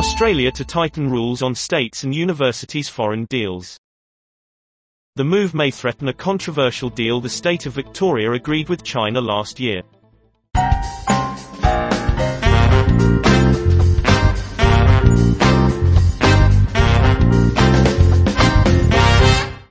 Australia to tighten rules on states and universities' foreign deals. The move may threaten a controversial deal the state of Victoria agreed with China last year.